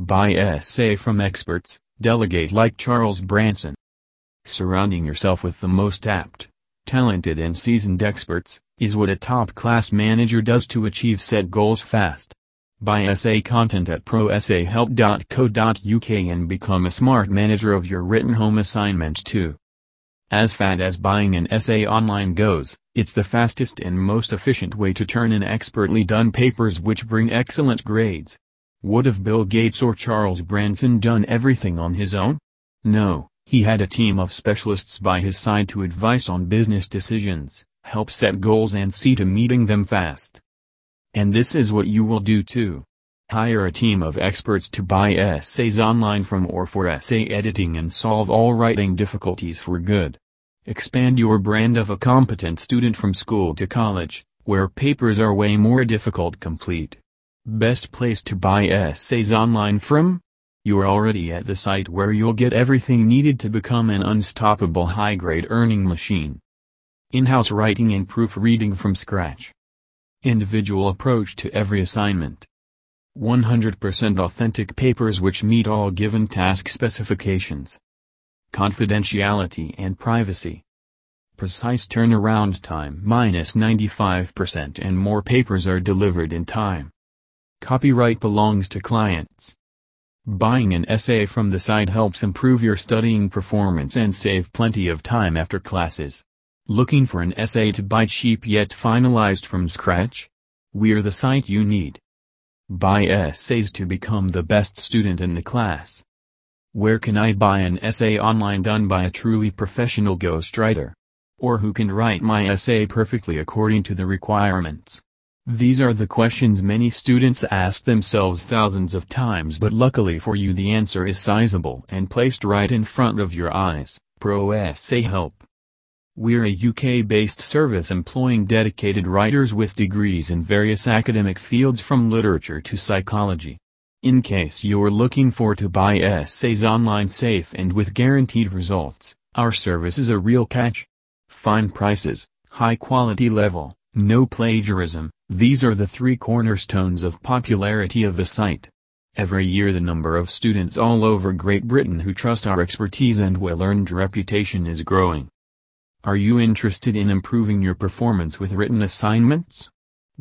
Buy essay from experts, delegate like Charles Branson. Surrounding yourself with the most apt, talented and seasoned experts, is what a top-class manager does to achieve set goals fast. Buy essay content at proessayhelp.co.uk and become a smart manager of your written home assignments too. As fat as buying an essay online goes, it's the fastest and most efficient way to turn in expertly done papers which bring excellent grades. Would have Bill Gates or Charles Branson done everything on his own? No, he had a team of specialists by his side to advise on business decisions, help set goals and see to meeting them fast. And this is what you will do too. Hire a team of experts to buy essays online from or for essay editing and solve all writing difficulties for good. Expand your brand of a competent student from school to college, where papers are way more difficult complete. Best place to buy essays online from? You're already at the site where you'll get everything needed to become an unstoppable high-grade earning machine. In-house writing and proofreading from scratch. Individual approach to every assignment. 100% authentic papers which meet all given task specifications. Confidentiality and privacy. Precise turnaround time minus 95% and more papers are delivered in time. Copyright belongs to clients. Buying an essay from the site helps improve your studying performance and save plenty of time after classes. Looking for an essay to buy cheap yet finalized from scratch? We're the site you need. Buy essays to become the best student in the class. Where can I buy an essay online done by a truly professional ghostwriter? Or who can write my essay perfectly according to the requirements? These are the questions many students ask themselves thousands of times but luckily for you the answer is sizable and placed right in front of your eyes, Pro Essay Help. We're a UK-based service employing dedicated writers with degrees in various academic fields from literature to psychology. In case you're looking for to buy essays online safe and with guaranteed results, our service is a real catch. Fine prices, high quality level, no plagiarism, these are the three cornerstones of popularity of the site. Every year the number of students all over Great Britain who trust our expertise and well-earned reputation is growing. Are you interested in improving your performance with written assignments?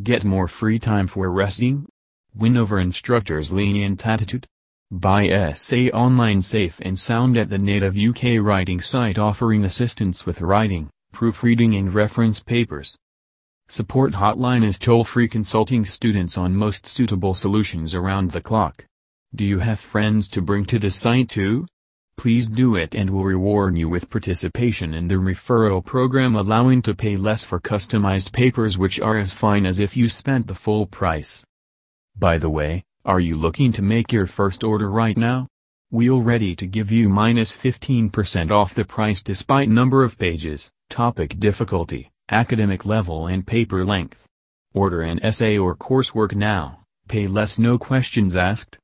Get more free time for resting? Win over instructors' lenient attitude? Buy essay online safe and sound at the native UK writing site offering assistance with writing, proofreading and reference papers. Support hotline is toll-free consulting students on most suitable solutions around the clock. Do you have friends to bring to the site too? Please do it and we'll reward you with participation in the referral program allowing to pay less for customized papers which are as fine as if you spent the full price. By the way, are you looking to make your first order right now? We'll ready to give you minus 15% off the price despite number of pages, topic difficulty academic level and paper length. Order an essay or coursework now, pay less no questions asked.